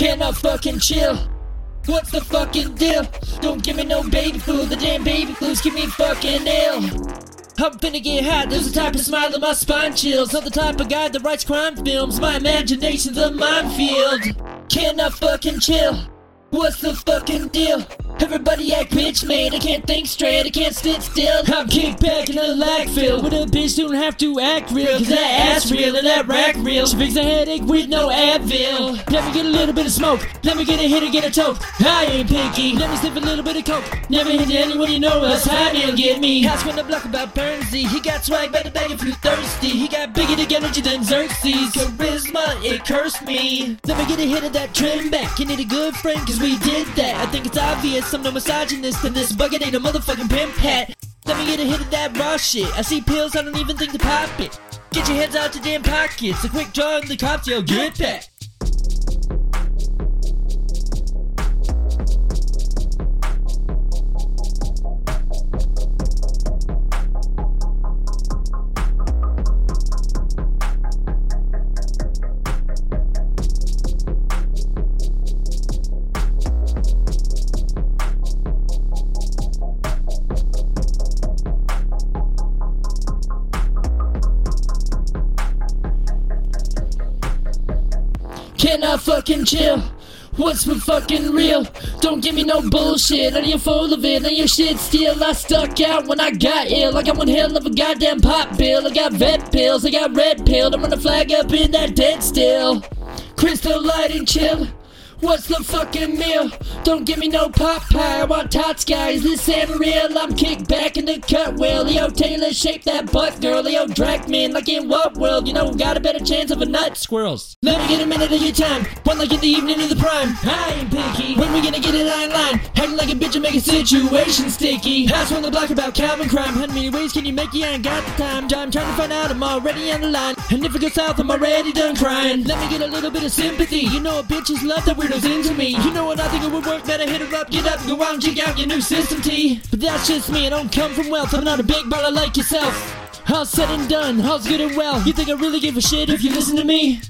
Can I fucking chill? What's the fucking deal? Don't give me no baby food, the damn baby blues keep me fucking ill. I'm finna get hot, there's a type of smile that my spine chills. Not the type of guy that writes crime films, my imagination's a minefield. Can I fucking chill? What's the fucking deal? Everybody act bitch made, I can't think straight, I can't sit still. I'm kicked back in a lacville, with a bitch don't have to act real, cause that ass real and that rack real. She fix a headache with no Advil. Let me get a little bit of smoke, let me get a hit or get a toke. I ain't picky, let me sniff a little bit of coke. Never hit anyone you know else, Jaime'll get me. Ask when the block about Burnsie, he got swag, better bag if you thirsty. He got bigger to energy than Xerxes. Charisma, it cursed me. Let me get a hit of that trim back. You need a good friend, cause we did that. I think it's obvious I'm no misogynist, and this bucket ain't a motherfucking pimp hat. Let me get a hit of that raw shit. I see pills, I don't even think to pop it. Get your heads out your damn pockets. A quick draw and the cops yell, get back. Can I fucking chill? What's for fucking real? Don't give me no bullshit. And you're full of it, and your shit still. I stuck out when I got ill. Like I got one hell of a goddamn pop bill. I got vet pills, I got red pill. I'm gonna flag up in that dead still. Crystal light and chill. What's the fucking meal? Don't give me no pop pie. I want tots, guys. This ain't real. I'm kicked back in the cut wheel. Leo Taylor shaped that butt, girl. Leo Dragman, like in what world? You know, got a better chance of a nut squirrels. Let me get a minute of your time. One like in the evening of the prime. I ain't picky. When we gonna get it line line? Acting like a bitch and make a situation sticky. Pass on the block about Calvin crime. How many ways can you make it? I ain't got the time. I'm trying to find out. I'm already on the line. And if it goes south, I'm already done crying. Let me get a little bit of sympathy. You know a bitches love the weirdos into me. You know what I think it would work? Better hit her up, get up, go out and check out your new system T. But that's just me. I don't come from wealth. I'm not a big baller like yourself. All said and done, all's good and well. You think I really give a shit if you listen to me?